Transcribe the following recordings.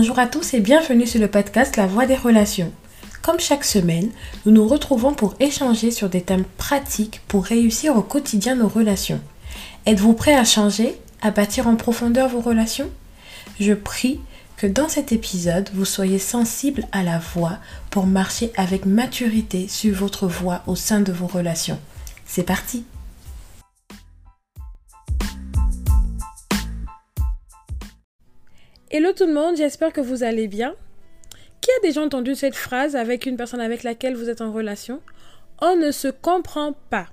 Bonjour à tous et bienvenue sur le podcast La Voix des relations. Comme chaque semaine, nous nous retrouvons pour échanger sur des thèmes pratiques pour réussir au quotidien nos relations. Êtes-vous prêt à changer, à bâtir en profondeur vos relations? Je prie que dans cet épisode, vous soyez sensible à la voix pour marcher avec maturité sur votre voix au sein de vos relations. C'est parti Hello tout le monde, j'espère que vous allez bien. Qui a déjà entendu cette phrase avec une personne avec laquelle vous êtes en relation? On ne se comprend pas.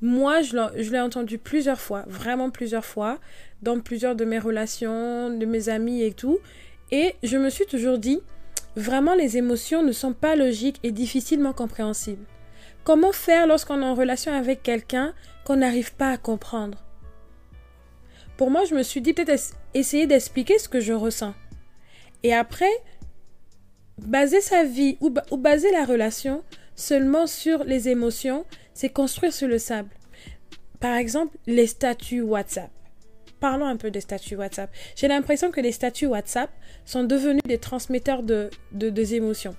Moi, je l'ai entendu plusieurs fois, vraiment plusieurs fois, dans plusieurs de mes relations, de mes amis et tout. Et je me suis toujours dit, vraiment les émotions ne sont pas logiques et difficilement compréhensibles. Comment faire lorsqu'on est en relation avec quelqu'un qu'on n'arrive pas à comprendre? Pour moi, je me suis dit peut-être essayer d'expliquer ce que je ressens. Et après, baser sa vie ou, baser la relation seulement sur les émotions, c'est construire sur le sable. Par exemple, les statuts WhatsApp. Parlons un peu des statuts WhatsApp. J'ai l'impression que les statuts WhatsApp sont devenus des transmetteurs de, de, émotions.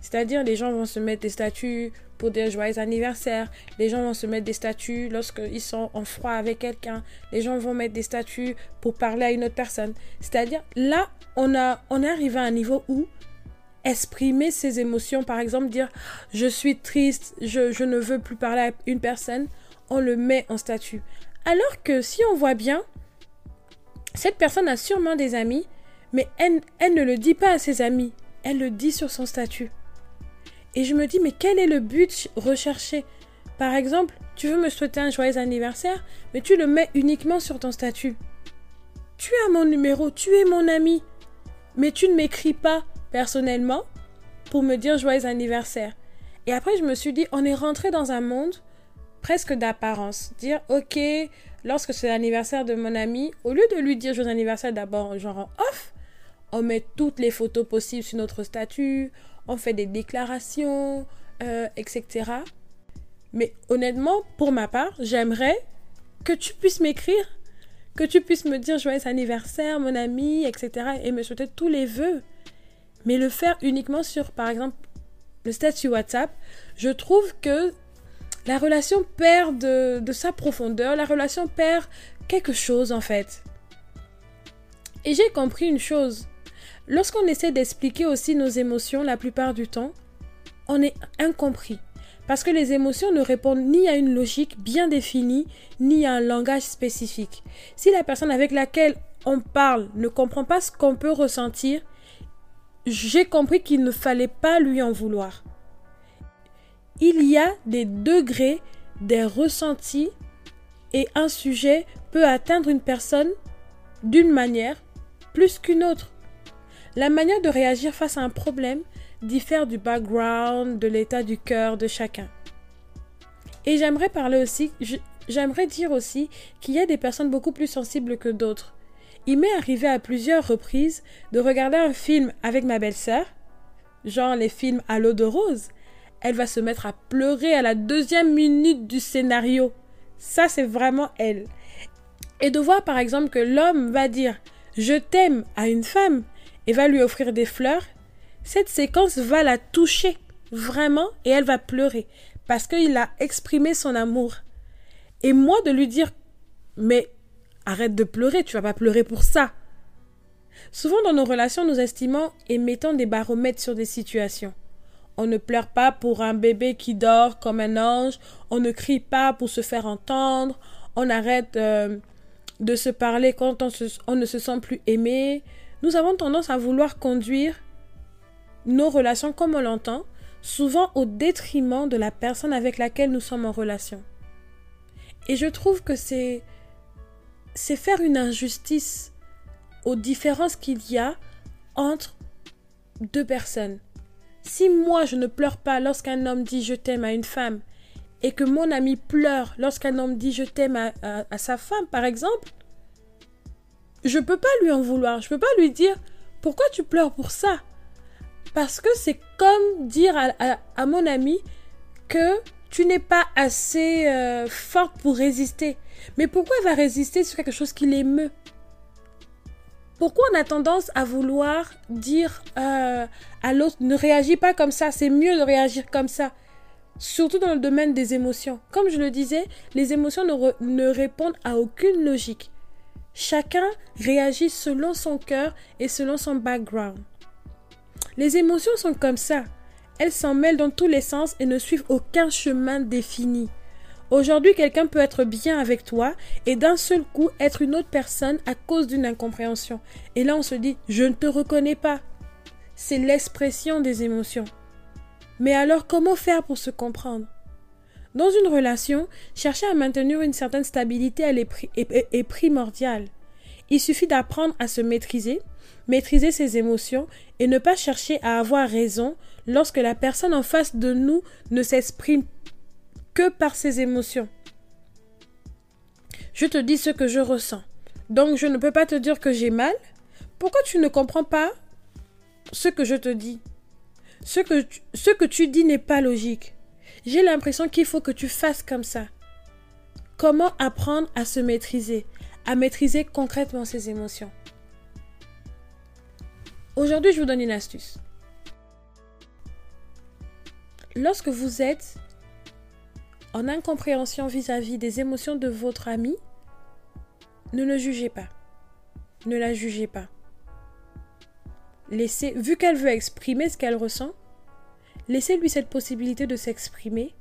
C'est-à-dire, les gens vont se mettre des statuts pour dire joyeux anniversaire. Les gens vont se mettre des statuts lorsqu'ils sont en froid avec quelqu'un. Les gens vont mettre des statuts pour parler à une autre personne. C'est-à-dire, là, on, a, on est arrivé à un niveau où exprimer ses émotions, par exemple, dire je suis triste, je, je ne veux plus parler à une personne, on le met en statut. Alors que si on voit bien, cette personne a sûrement des amis, mais elle, elle ne le dit pas à ses amis, elle le dit sur son statut. Et je me dis, mais quel est le but recherché? Par exemple, tu veux me souhaiter un joyeux anniversaire, mais tu le mets uniquement sur ton statut. Tu as mon numéro, tu es mon ami, mais tu ne m'écris pas personnellement pour me dire joyeux anniversaire. Et après, je me suis dit, on est rentré dans un monde presque d'apparence. Dire, ok, lorsque c'est l'anniversaire de mon ami, au lieu de lui dire joyeux anniversaire d'abord, genre en off, on met toutes les photos possibles sur notre statut, on fait des déclarations, euh, etc. Mais honnêtement, pour ma part, j'aimerais que tu puisses m'écrire, que tu puisses me dire joyeux anniversaire, mon ami, etc. et me souhaiter tous les vœux. Mais le faire uniquement sur, par exemple, le statut WhatsApp, je trouve que la relation perd de, de sa profondeur, la relation perd quelque chose en fait. Et j'ai compris une chose, Lorsqu'on essaie d'expliquer aussi nos émotions, la plupart du temps, on est incompris. Parce que les émotions ne répondent ni à une logique bien définie, ni à un langage spécifique. Si la personne avec laquelle on parle ne comprend pas ce qu'on peut ressentir, j'ai compris qu'il ne fallait pas lui en vouloir. Il y a des degrés, des ressentis, et un sujet peut atteindre une personne d'une manière plus qu'une autre. La manière de réagir face à un problème diffère du background, de l'état du cœur de chacun. Et j'aimerais parler aussi, j'aimerais dire aussi qu'il y a des personnes beaucoup plus sensibles que d'autres. Il m'est arrivé à plusieurs reprises de regarder un film avec ma belle-sœur, genre les films à l'eau de rose. Elle va se mettre à pleurer à la deuxième minute du scénario. Ça, c'est vraiment elle. Et de voir par exemple que l'homme va dire je t'aime à une femme va lui offrir des fleurs, cette séquence va la toucher vraiment et elle va pleurer parce qu'il a exprimé son amour. Et moi de lui dire mais arrête de pleurer, tu vas pas pleurer pour ça. Souvent dans nos relations, nous estimons et mettons des baromètres sur des situations. On ne pleure pas pour un bébé qui dort comme un ange, on ne crie pas pour se faire entendre, on arrête euh, de se parler quand on ne se sent plus aimé, nous avons tendance à vouloir conduire nos relations comme on l'entend, souvent au détriment de la personne avec laquelle nous sommes en relation. Et je trouve que c'est faire une injustice aux différences qu'il y a entre deux personnes. Si moi je ne pleure pas lorsqu'un homme dit je t'aime à une femme et que mon ami pleure lorsqu'un homme dit je t'aime à, sa femme par exemple, je peux pas lui en vouloir. Je peux pas lui dire pourquoi tu pleures pour ça? Parce que c'est comme dire à, mon ami que tu n'es pas assez euh, forte pour résister. Mais pourquoi elle va résister sur quelque chose qui l'émeut? Pourquoi on a tendance à vouloir dire euh, à l'autre ne réagis pas comme ça, c'est mieux de réagir comme ça? Surtout dans le domaine des émotions. Comme je le disais, les émotions ne, ne répondent à aucune logique. Chacun réagit selon son cœur et selon son background. Les émotions sont comme ça. Elles s'en mêlent dans tous les sens et ne suivent aucun chemin défini. Aujourd'hui, quelqu'un peut être bien avec toi et d'un seul coup être une autre personne à cause d'une incompréhension. Et là, on se dit, je ne te reconnais pas. C'est l'expression des émotions. Mais alors, comment faire pour se comprendre? Dans une relation, chercher à maintenir une certaine stabilité est, primordial. Il suffit d'apprendre à se maîtriser, maîtriser ses émotions et ne pas chercher à avoir raison lorsque la personne en face de nous ne s'exprime que par ses émotions. Je te dis ce que je ressens. Donc je ne peux pas te dire que j'ai mal. Pourquoi tu ne comprends pas ce que je te dis? Ce que, tu, ce que tu dis n'est pas logique. J'ai l'impression qu'il faut que tu fasses comme ça. Comment apprendre à se maîtriser, à maîtriser concrètement ses émotions? Aujourd'hui, je vous donne une astuce. Lorsque vous êtes en incompréhension vis-à-vis des émotions de votre ami, ne le jugez pas. Ne la jugez pas. Laissez, vu qu'elle veut exprimer ce qu'elle ressent, laissez-lui cette possibilité de s'exprimer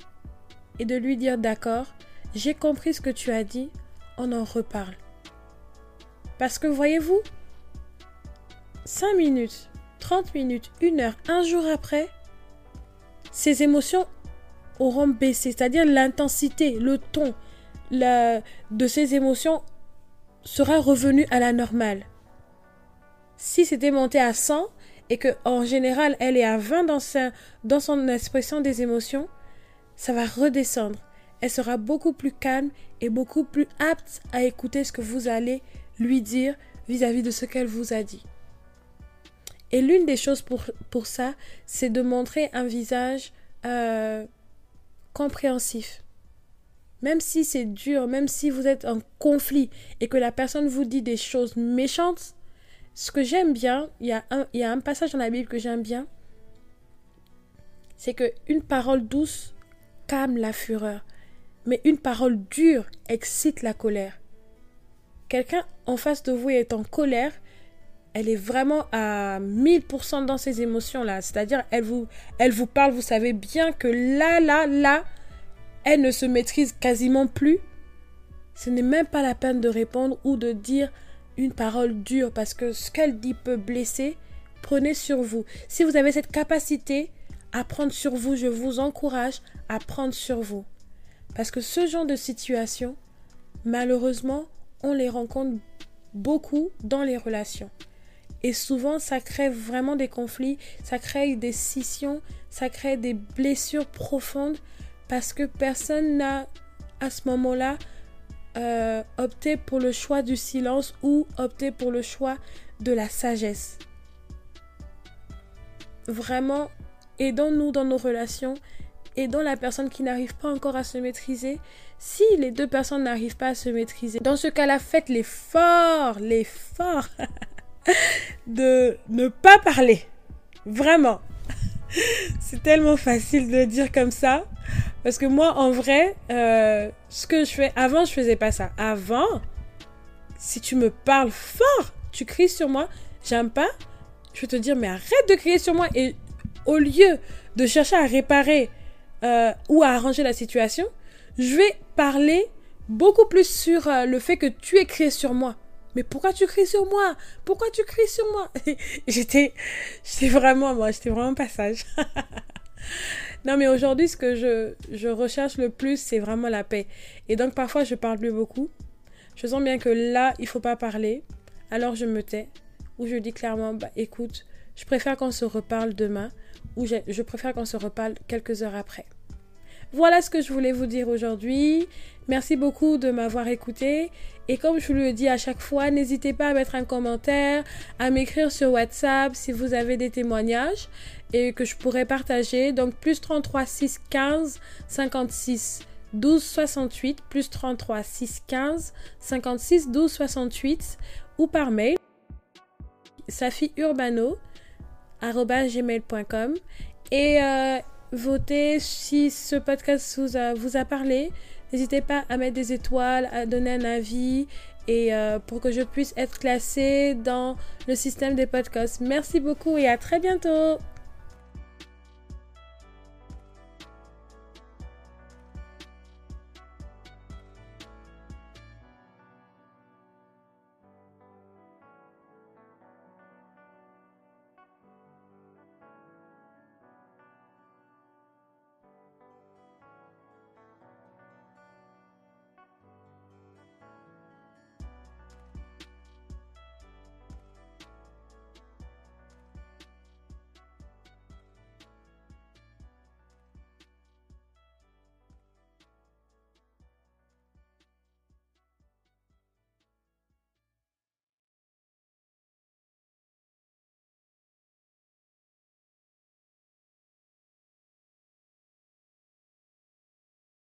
et de lui dire d'accord, j'ai compris ce que tu as dit, on en reparle. Parce que voyez-vous, 5 minutes, 30 minutes, 1 heure, un jour après, ces émotions auront baissé, c'est-à-dire l'intensité, le ton de ces émotions sera revenu à la normale. Si c'était monté à 100 et que en général elle est à 20 dans, dans son expression des émotions, ça va redescendre. Elle sera beaucoup plus calme et beaucoup plus apte à écouter ce que vous allez lui dire vis-à-vis de ce qu'elle vous a dit. Et l'une des choses pour, pour ça, c'est de montrer un visage euh, compréhensif. Même si c'est dur, même si vous êtes en conflit et que la personne vous dit des choses méchantes, ce que j'aime bien, il y, a un, il y a un passage dans la Bible que j'aime bien, c'est que une parole douce calme la fureur, mais une parole dure excite la colère. Quelqu'un en face de vous est en colère, elle est vraiment à 1000% dans ses émotions là. C'est-à-dire, elle vous, elle vous parle, vous savez bien que là, là, là, elle ne se maîtrise quasiment plus. Ce n'est même pas la peine de répondre ou de dire une parole dure parce que ce qu'elle dit peut blesser. Prenez sur vous. Si vous avez cette capacité à prendre sur vous, je vous encourage à prendre sur vous. Parce que ce genre de situation, malheureusement, on les rencontre beaucoup dans les relations. Et souvent, ça crée vraiment des conflits, ça crée des scissions, ça crée des blessures profondes parce que personne n'a à ce moment-là euh, opté pour le choix du silence ou opté pour le choix de la sagesse. Vraiment, aidons-nous dans nos relations, aidons la personne qui n'arrive pas encore à se maîtriser. Si les deux personnes n'arrivent pas à se maîtriser, dans ce cas-là, faites l'effort, l'effort de ne pas parler. Vraiment. C'est tellement facile de dire comme ça. Parce que moi, en vrai, euh, ce que je fais, avant, je faisais pas ça. Avant, si tu me parles fort, tu cries sur moi, j'aime pas, je vais te dire, mais arrête de crier sur moi. Et au lieu de chercher à réparer euh, ou à arranger la situation, je vais parler beaucoup plus sur euh, le fait que tu es crié sur moi. Mais pourquoi tu cries sur moi? Pourquoi tu cries sur moi? J'étais j'étais vraiment moi, j'étais vraiment pas sage. non mais aujourd'hui ce que je, je recherche le plus c'est vraiment la paix. Et donc parfois je parle plus beaucoup. Je sens bien que là, il faut pas parler. Alors je me tais ou je dis clairement bah écoute, je préfère qu'on se reparle demain ou je, je préfère qu'on se reparle quelques heures après. Voilà ce que je voulais vous dire aujourd'hui. Merci beaucoup de m'avoir écouté. Et comme je vous le dis à chaque fois, n'hésitez pas à mettre un commentaire, à m'écrire sur WhatsApp si vous avez des témoignages et que je pourrais partager. Donc plus 33 6 15 56 12 68 plus 33 6 15 56 12 68 ou par mail safiurbano.gmail.com et euh, votez si ce podcast vous a, vous a parlé. N'hésitez pas à mettre des étoiles, à donner un avis et euh, pour que je puisse être classée dans le système des podcasts. Merci beaucoup et à très bientôt.